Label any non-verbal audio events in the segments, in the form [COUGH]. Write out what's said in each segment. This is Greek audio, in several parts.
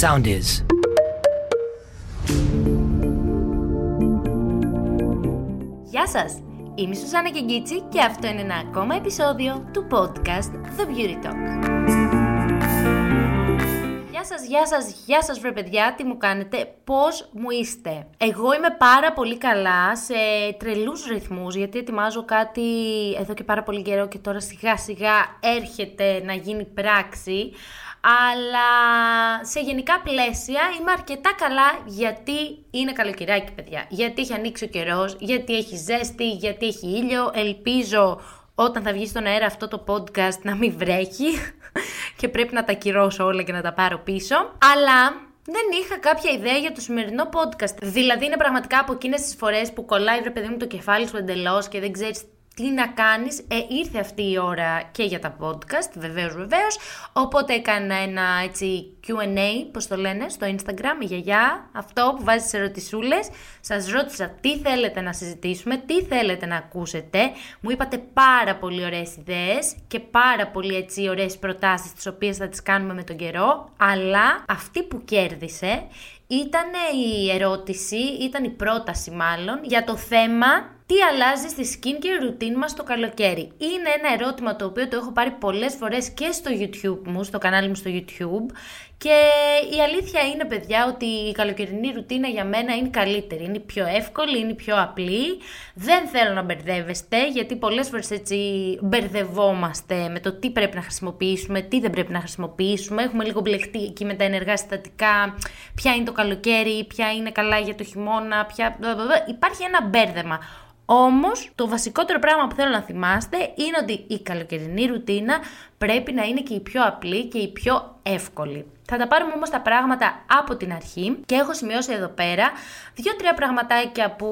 Sound is. Γεια σας! Είμαι η Σουζάννα Κεγκίτσι και αυτό είναι ένα ακόμα επεισόδιο του podcast The Beauty Talk. Γεια σας, γεια σας, γεια σας βρε παιδιά, τι μου κάνετε, πώς μου είστε. Εγώ είμαι πάρα πολύ καλά σε τρελούς ρυθμούς γιατί ετοιμάζω κάτι εδώ και πάρα πολύ καιρό και τώρα σιγά σιγά έρχεται να γίνει πράξη αλλά σε γενικά πλαίσια είμαι αρκετά καλά γιατί είναι καλοκαιράκι παιδιά. Γιατί έχει ανοίξει ο καιρός, γιατί έχει ζέστη, γιατί έχει ήλιο. Ελπίζω όταν θα βγει στον αέρα αυτό το podcast να μην βρέχει [LAUGHS] και πρέπει να τα κυρώσω όλα και να τα πάρω πίσω. Αλλά δεν είχα κάποια ιδέα για το σημερινό podcast. Δηλαδή είναι πραγματικά από εκείνες τις φορές που κολλάει βρε παιδί μου το κεφάλι σου εντελώς και δεν ξέρεις τι να κάνεις, ε, ήρθε αυτή η ώρα και για τα podcast, βεβαίως βεβαίως, οπότε έκανα ένα έτσι Q&A, πώς το λένε, στο Instagram, η γιαγιά, αυτό που βάζει σε ερωτησούλες, σας ρώτησα τι θέλετε να συζητήσουμε, τι θέλετε να ακούσετε, μου είπατε πάρα πολύ ωραίες ιδέες και πάρα πολύ έτσι ωραίες προτάσεις, τις οποίες θα τις κάνουμε με τον καιρό, αλλά αυτή που κέρδισε ήταν η ερώτηση, ήταν η πρόταση μάλλον, για το θέμα τι αλλάζει στη skincare routine μας το καλοκαίρι. Είναι ένα ερώτημα το οποίο το έχω πάρει πολλές φορές και στο YouTube μου, στο κανάλι μου στο YouTube και η αλήθεια είναι παιδιά ότι η καλοκαιρινή ρουτίνα για μένα είναι καλύτερη, είναι πιο εύκολη, είναι πιο απλή. Δεν θέλω να μπερδεύεστε γιατί πολλές φορές έτσι μπερδευόμαστε με το τι πρέπει να χρησιμοποιήσουμε, τι δεν πρέπει να χρησιμοποιήσουμε. Έχουμε λίγο μπλεχτεί εκεί με τα ενεργά συστατικά, ποια είναι το καλοκαίρι, ποια είναι καλά για το χειμώνα, ποια... Υπάρχει ένα μπέρδεμα. Όμως, το βασικότερο πράγμα που θέλω να θυμάστε είναι ότι η καλοκαιρινή ρουτίνα πρέπει να είναι και η πιο απλή και η πιο εύκολη. Θα τα πάρουμε όμως τα πράγματα από την αρχή και έχω σημειώσει εδώ πέρα δύο-τρία πραγματάκια που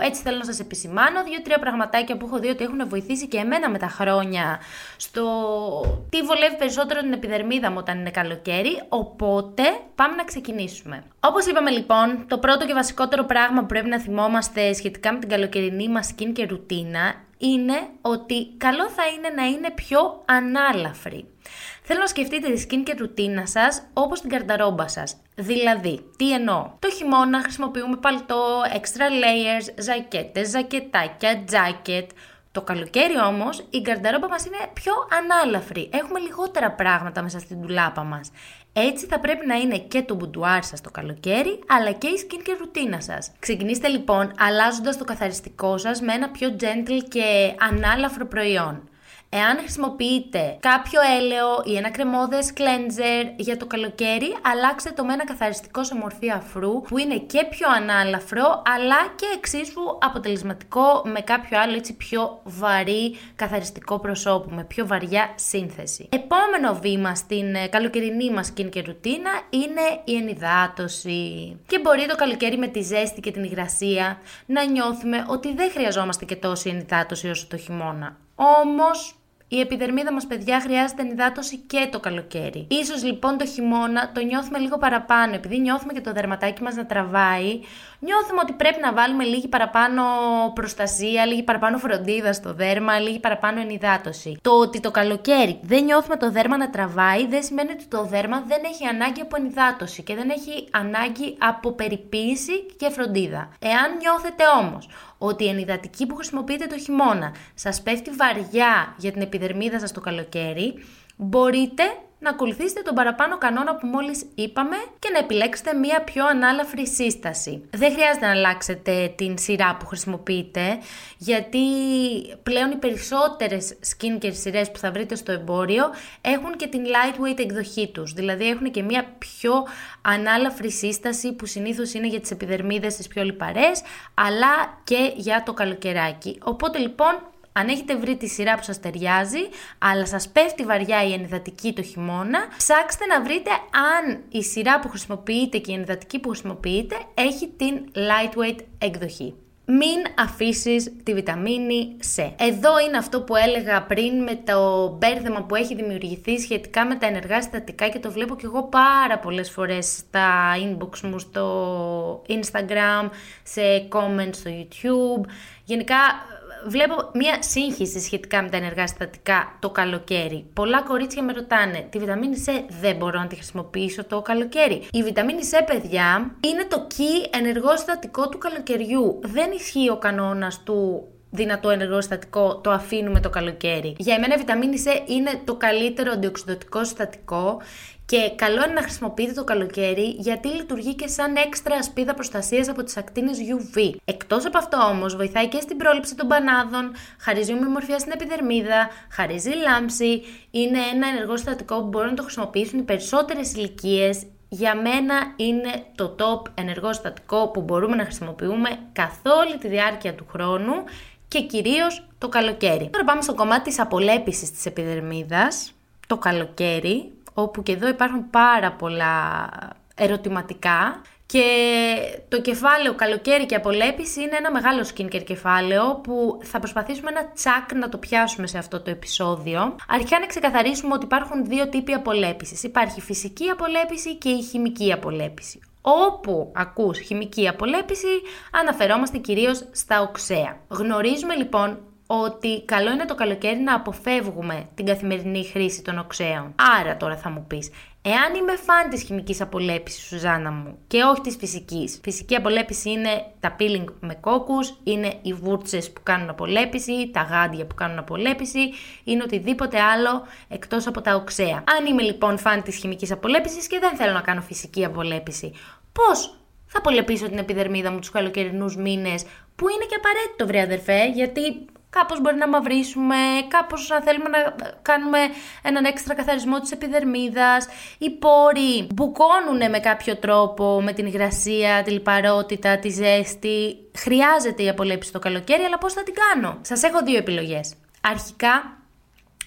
έτσι θέλω να σας επισημάνω, δύο-τρία πραγματάκια που έχω δει ότι έχουν βοηθήσει και εμένα με τα χρόνια στο τι βολεύει περισσότερο την επιδερμίδα μου όταν είναι καλοκαίρι, οπότε πάμε να ξεκινήσουμε. Όπως είπαμε λοιπόν, το πρώτο και βασικότερο πράγμα που πρέπει να θυμόμαστε σχετικά με την καλοκαιρινή μας skin και ρουτίνα είναι ότι καλό θα είναι να είναι πιο ανάλαφρη. Θέλω να σκεφτείτε τη skin και ρουτίνα σας όπως την καρταρόμπα σας. Δηλαδή, τι εννοώ; Το χειμώνα χρησιμοποιούμε παλτό, extra layers, ζακέτες, ζακετάκια, jacket. Το καλοκαίρι όμως η γκαρνταρόμπα μας είναι πιο ανάλαφρη. Έχουμε λιγότερα πράγματα μέσα στην τουλάπα μας. Έτσι θα πρέπει να είναι και το μπουντουάρ σας το καλοκαίρι, αλλά και η skincare ρουτίνα σας. Ξεκινήστε λοιπόν αλλάζοντας το καθαριστικό σας με ένα πιο gentle και ανάλαφρο προϊόν. Εάν χρησιμοποιείτε κάποιο έλαιο ή ένα κρεμόδες cleanser για το καλοκαίρι, αλλάξτε το με ένα καθαριστικό σε μορφή αφρού που είναι και πιο ανάλαφρο αλλά και εξίσου αποτελεσματικό με κάποιο άλλο έτσι πιο βαρύ καθαριστικό προσώπου, με πιο βαριά σύνθεση. Επόμενο βήμα στην ε, καλοκαιρινή μας skincare ρουτίνα είναι η ενυδάτωση. Και μπορεί το καλοκαίρι με τη ζέστη και την υγρασία να νιώθουμε ότι δεν χρειαζόμαστε και τόση ενυδάτωση όσο το χειμώνα. Όμως η επιδερμίδα μας παιδιά χρειάζεται ενυδάτωση και το καλοκαίρι. Ίσως λοιπόν το χειμώνα το νιώθουμε λίγο παραπάνω, επειδή νιώθουμε και το δερματάκι μας να τραβάει, νιώθουμε ότι πρέπει να βάλουμε λίγη παραπάνω προστασία, λίγη παραπάνω φροντίδα στο δέρμα, λίγη παραπάνω ενυδάτωση. Το ότι το καλοκαίρι δεν νιώθουμε το δέρμα να τραβάει δεν σημαίνει ότι το δέρμα δεν έχει ανάγκη από ενυδάτωση και δεν έχει ανάγκη από περιποίηση και φροντίδα. Εάν νιώθετε όμως ότι η ενυδατική που χρησιμοποιείτε το χειμώνα σας πέφτει βαριά για την επιδερμίδα σας το καλοκαίρι, μπορείτε να ακολουθήσετε τον παραπάνω κανόνα που μόλις είπαμε και να επιλέξετε μία πιο ανάλαφρη σύσταση. Δεν χρειάζεται να αλλάξετε την σειρά που χρησιμοποιείτε, γιατί πλέον οι περισσότερες skincare σειρές που θα βρείτε στο εμπόριο έχουν και την lightweight εκδοχή τους, δηλαδή έχουν και μία πιο ανάλαφρη σύσταση που συνήθως είναι για τις επιδερμίδες τις πιο λιπαρές, αλλά και για το καλοκαιράκι. Οπότε λοιπόν αν έχετε βρει τη σειρά που σας ταιριάζει, αλλά σας πέφτει βαριά η ενυδατική το χειμώνα, ψάξτε να βρείτε αν η σειρά που χρησιμοποιείτε και η ενυδατική που χρησιμοποιείτε έχει την lightweight εκδοχή. Μην αφήσεις τη βιταμίνη C. Εδώ είναι αυτό που έλεγα πριν με το μπέρδεμα που έχει δημιουργηθεί σχετικά με τα ενεργά συστατικά και το βλέπω και εγώ πάρα πολλές φορές στα inbox μου στο Instagram, σε comments στο YouTube. Γενικά βλέπω μια σύγχυση σχετικά με τα ενεργά συστατικά το καλοκαίρι. Πολλά κορίτσια με ρωτάνε, τη βιταμίνη C δεν μπορώ να τη χρησιμοποιήσω το καλοκαίρι. Η βιταμίνη C, παιδιά, είναι το key ενεργό συστατικό του καλοκαιριού. Δεν ισχύει ο κανόνας του δυνατό ενεργό συστατικό το αφήνουμε το καλοκαίρι. Για εμένα η βιταμίνη C είναι το καλύτερο αντιοξυδοτικό συστατικό και καλό είναι να χρησιμοποιείτε το καλοκαίρι γιατί λειτουργεί και σαν έξτρα ασπίδα προστασίας από τις ακτίνες UV. Εκτός από αυτό όμως, βοηθάει και στην πρόληψη των πανάδων, χαρίζει ομοιομορφία στην επιδερμίδα, χαρίζει λάμψη. Είναι ένα ενεργό συστατικό που μπορούν να το χρησιμοποιήσουν οι περισσότερες ηλικίες. Για μένα είναι το top ενεργό συστατικό που μπορούμε να χρησιμοποιούμε καθ' όλη τη διάρκεια του χρόνου και κυρίως το καλοκαίρι. Τώρα πάμε στο κομμάτι της απολέπισης της επιδερμίδας, το καλοκαίρι, όπου και εδώ υπάρχουν πάρα πολλά ερωτηματικά και το κεφάλαιο καλοκαίρι και απολέπιση είναι ένα μεγάλο skincare κεφάλαιο που θα προσπαθήσουμε ένα τσακ να το πιάσουμε σε αυτό το επεισόδιο. Αρχικά να ξεκαθαρίσουμε ότι υπάρχουν δύο τύποι απολέπισης. Υπάρχει φυσική απολέπιση και η χημική απολέπιση. Όπου ακούς χημική απολέπιση αναφερόμαστε κυρίως στα οξέα. Γνωρίζουμε λοιπόν ότι καλό είναι το καλοκαίρι να αποφεύγουμε την καθημερινή χρήση των οξέων. Άρα τώρα θα μου πεις, εάν είμαι φαν της χημικής απολέπισης, Σουζάνα μου, και όχι της φυσικής. Φυσική απολέπιση είναι τα peeling με κόκκους, είναι οι βούρτσες που κάνουν απολέπιση, τα γάντια που κάνουν απολέπιση, είναι οτιδήποτε άλλο εκτός από τα οξέα. Αν είμαι λοιπόν φαν της χημικής απολέπισης και δεν θέλω να κάνω φυσική απολέπιση, πώς θα απολεπίσω την επιδερμίδα μου τους καλοκαιρινούς μήνες, που είναι και απαραίτητο βρε αδερφέ, γιατί κάπως μπορεί να μαυρίσουμε, κάπως να θέλουμε να κάνουμε έναν έξτρα καθαρισμό της επιδερμίδας. Οι πόροι μπουκώνουν με κάποιο τρόπο με την υγρασία, τη λιπαρότητα, τη ζέστη. Χρειάζεται η απολέψη το καλοκαίρι, αλλά πώς θα την κάνω; Σας έχω δύο επιλογές. Αρχικά,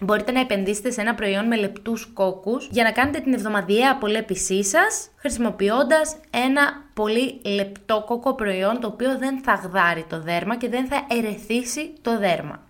μπορείτε να επενδύσετε σε ένα προϊόν με λεπτούς κόκκους για να κάνετε την εβδομαδιαία απολέπισή σας χρησιμοποιώντας ένα πολύ λεπτό κόκκο προϊόν το οποίο δεν θα γδάρει το δέρμα και δεν θα ερεθίσει το δέρμα.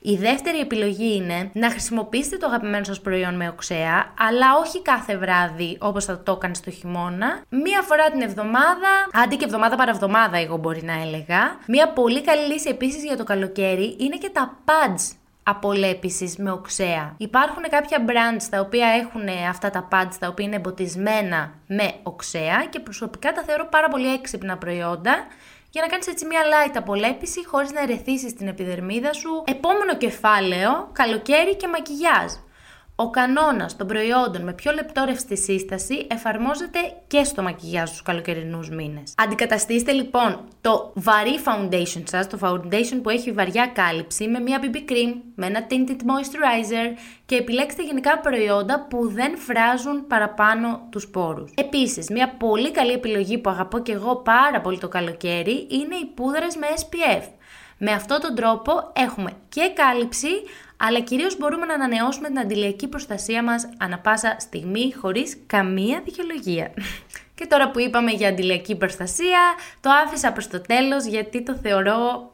Η δεύτερη επιλογή είναι να χρησιμοποιήσετε το αγαπημένο σας προϊόν με οξέα, αλλά όχι κάθε βράδυ όπως θα το έκανε στο χειμώνα. Μία φορά την εβδομάδα, αντί και εβδομάδα παραβδομάδα εγώ μπορεί να έλεγα. Μία πολύ καλή λύση επίσης για το καλοκαίρι είναι και τα pads απολέπισης με οξέα. Υπάρχουν κάποια brands τα οποία έχουν αυτά τα pads τα οποία είναι εμποτισμένα με οξέα και προσωπικά τα θεωρώ πάρα πολύ έξυπνα προϊόντα για να κάνεις έτσι μια light απολέπιση χωρίς να ερεθίσεις την επιδερμίδα σου. Επόμενο κεφάλαιο, καλοκαίρι και μακιγιάζ. Ο κανόνας των προϊόντων με πιο λεπτόρευστη σύσταση εφαρμόζεται και στο μακιγιάζ στους καλοκαιρινούς μήνες. Αντικαταστήστε λοιπόν το βαρύ foundation σας, το foundation που έχει βαριά κάλυψη, με μια BB cream, με ένα tinted moisturizer και επιλέξτε γενικά προϊόντα που δεν φράζουν παραπάνω τους πόρους. Επίσης, μια πολύ καλή επιλογή που αγαπώ και εγώ πάρα πολύ το καλοκαίρι είναι οι πούδρες με SPF. Με αυτόν τον τρόπο έχουμε και κάλυψη, αλλά κυρίως μπορούμε να ανανεώσουμε την αντιλιακή προστασία μας ανα πάσα στιγμή χωρίς καμία δικαιολογία. [LAUGHS] Και τώρα που είπαμε για αντιλιακή προστασία, το άφησα προς το τέλος γιατί το θεωρώ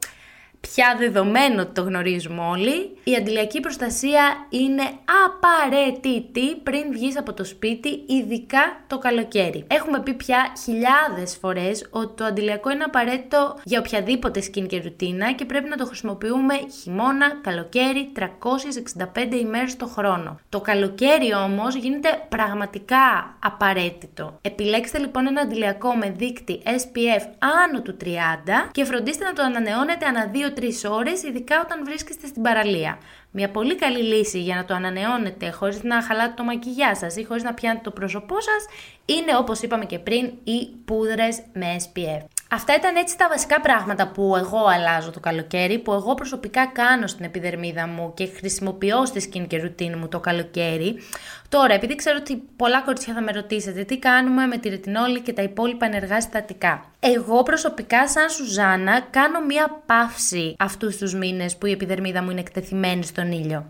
πια δεδομένο ότι το γνωρίζουμε όλοι, η αντιλιακή προστασία είναι απαραίτητη πριν βγεις από το σπίτι, ειδικά το καλοκαίρι. Έχουμε πει πια χιλιάδες φορές ότι το αντιλιακό είναι απαραίτητο για οποιαδήποτε skincare ρουτίνα και πρέπει να το χρησιμοποιούμε χειμώνα, καλοκαίρι, 365 ημέρες το χρόνο. Το καλοκαίρι όμως γίνεται πραγματικά απαραίτητο. Επιλέξτε λοιπόν ένα αντιλιακό με δείκτη SPF άνω του 30 και φροντίστε να το ανανεώνετε ανά 2 2-3 ώρες, ειδικά όταν βρίσκεστε στην παραλία. Μια πολύ καλή λύση για να το ανανεώνετε χωρίς να χαλάτε το μακιγιά σας ή χωρίς να πιάνετε το πρόσωπό σας είναι όπως είπαμε και πριν οι πούδρες με SPF. Αυτά ήταν έτσι τα βασικά πράγματα που εγώ αλλάζω το καλοκαίρι, που εγώ προσωπικά κάνω στην επιδερμίδα μου και χρησιμοποιώ στη skincare routine μου το καλοκαίρι. Τώρα, επειδή ξέρω ότι πολλά κορίτσια θα με ρωτήσετε τι κάνουμε με τη ρετινόλη και τα υπόλοιπα ενεργά συστατικά. Εγώ προσωπικά σαν Σουζάνα κάνω μία παύση αυτούς τους μήνες που η επιδερμίδα μου είναι εκτεθειμένη στον ήλιο.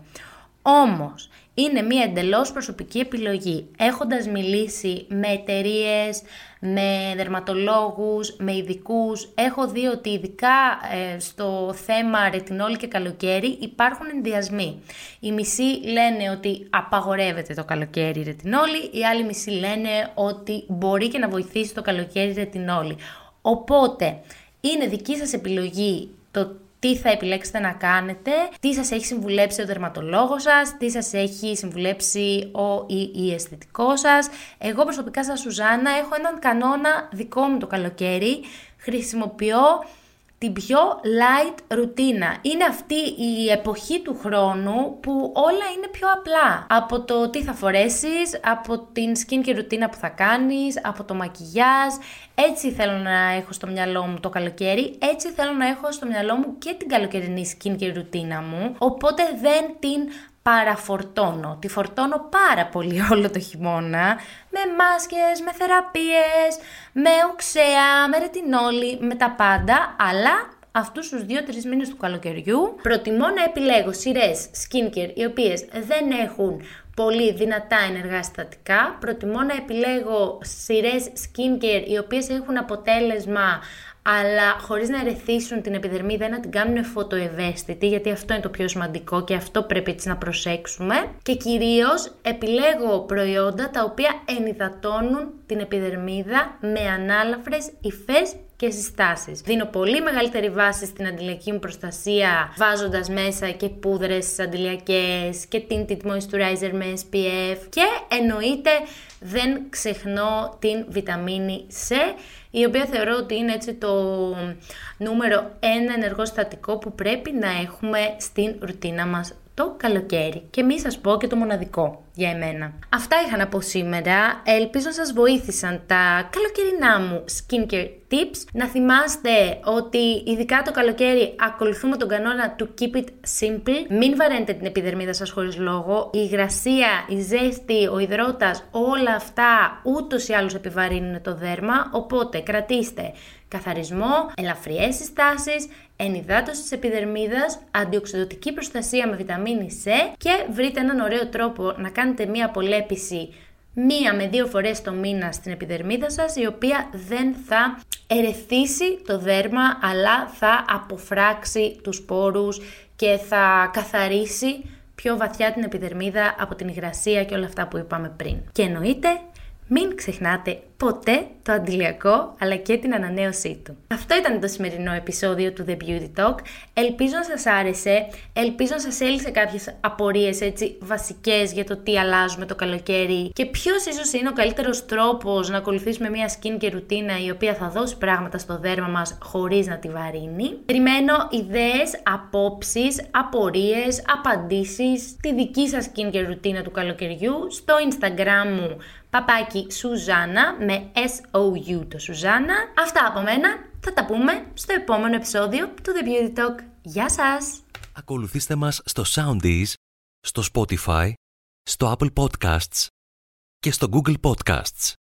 Όμως, είναι μία εντελώς προσωπική επιλογή. Έχοντας μιλήσει με εταιρείες, με δερματολόγους, με ειδικούς, έχω δει ότι ειδικά ε, στο θέμα ρετινόλ και καλοκαίρι υπάρχουν ενδιασμοί. Οι μισοί λένε ότι απαγορεύεται το καλοκαίρι ρετινόλη, οι άλλοι μισοί λένε ότι μπορεί και να βοηθήσει το καλοκαίρι ρετινόλη. Οπότε, είναι δική σας επιλογή το τι θα επιλέξετε να κάνετε, τι σας έχει συμβουλέψει ο δερματολόγος σας, τι σας έχει συμβουλέψει ο ή η αισθητικός σας. Εγώ προσωπικά σαν Σουζάννα έχω έναν κανόνα δικό μου το καλοκαίρι, χρησιμοποιώ την πιο light ρουτίνα. Είναι αυτή η εποχή του χρόνου που όλα είναι πιο απλά. Από το τι θα φορέσεις, από την skincare ρουτίνα που θα κάνεις, από το μακιγιάζ. Έτσι θέλω να έχω στο μυαλό μου το καλοκαίρι, έτσι θέλω να έχω στο μυαλό μου και την καλοκαιρινή skincare ρουτίνα μου. Οπότε δεν την παραφορτώνω. Τη φορτώνω πάρα πολύ [LAUGHS] όλο το χειμώνα με μάσκες, με θεραπείες, με οξέα, με ρετινόλη, με τα πάντα, αλλά αυτούς τους 2-3 μήνες του καλοκαιριού προτιμώ να επιλέγω σειρές skincare οι οποίες δεν έχουν πολύ δυνατά ενεργά συστατικά. Προτιμώ να επιλέγω σειρές skincare οι οποίες έχουν αποτέλεσμα αλλά χωρίς να ερεθίσουν την επιδερμίδα να την κάνουν φωτοευαίσθητη, γιατί αυτό είναι το πιο σημαντικό και αυτό πρέπει έτσι να προσέξουμε. Και κυρίως επιλέγω προϊόντα τα οποία ενυδατώνουν την επιδερμίδα με ανάλαφρες υφές και συστάσεις. Δίνω πολύ μεγαλύτερη βάση στην αντιλιακή μου προστασία βάζοντας μέσα και πούδρες αντιλιακές και tinted moisturizer με SPF και εννοείται δεν ξεχνώ την βιταμίνη C η οποία θεωρώ ότι είναι έτσι το νούμερο ένα ενεργό στατικό που πρέπει να έχουμε στην ρουτίνα μας το καλοκαίρι. Και μη σας πω και το μοναδικό για εμένα. Αυτά είχα να πω σήμερα. Ελπίζω να σας βοήθησαν τα καλοκαιρινά μου skincare tips. Να θυμάστε ότι ειδικά το καλοκαίρι ακολουθούμε τον κανόνα του keep it simple. Μην βαραίνετε την επιδερμίδα σας χωρίς λόγο. Η υγρασία, η ζέστη, ο υδρότας, όλα αυτά ούτως ή άλλως επιβαρύνουν το δέρμα. Οπότε κρατήστε καθαρισμό, ελαφριές συστάσεις, ενυδάτωση της επιδερμίδας, αντιοξυδοτική προστασία με βιταμίνη C και βρείτε έναν ωραίο τρόπο να κάνετε μία απολέπιση μία με δύο φορές το μήνα στην επιδερμίδα σας η οποία δεν θα ερεθίσει το δέρμα αλλά θα αποφράξει τους πόρους και θα καθαρίσει πιο βαθιά την επιδερμίδα από την υγρασία και όλα αυτά που είπαμε πριν. Και εννοείται μην ξεχνάτε ποτέ το αντιλιακό αλλά και την ανανέωσή του. Αυτό ήταν το σημερινό επεισόδιο του The Beauty Talk. Ελπίζω να σας άρεσε, ελπίζω να σας έλυσε κάποιες απορίες έτσι βασικές για το τι αλλάζουμε το καλοκαίρι και ποιος ίσως είναι ο καλύτερος τρόπος να ακολουθήσουμε μια skin και ρουτίνα η οποία θα δώσει πράγματα στο δέρμα μας χωρίς να τη βαρύνει. Περιμένω ιδέες, απόψεις, απορίες, απαντήσεις, τη δική σας skin και ρουτίνα του καλοκαιριού στο Instagram μου παπάκι Σουζάνα με S-O-U το Σουζάνα. Αυτά από μένα. Θα τα πούμε στο επόμενο επεισόδιο του The Beauty Talk. Γεια σας! Ακολουθήστε μας στο Soundees, στο Spotify, στο Apple Podcasts και στο Google Podcasts.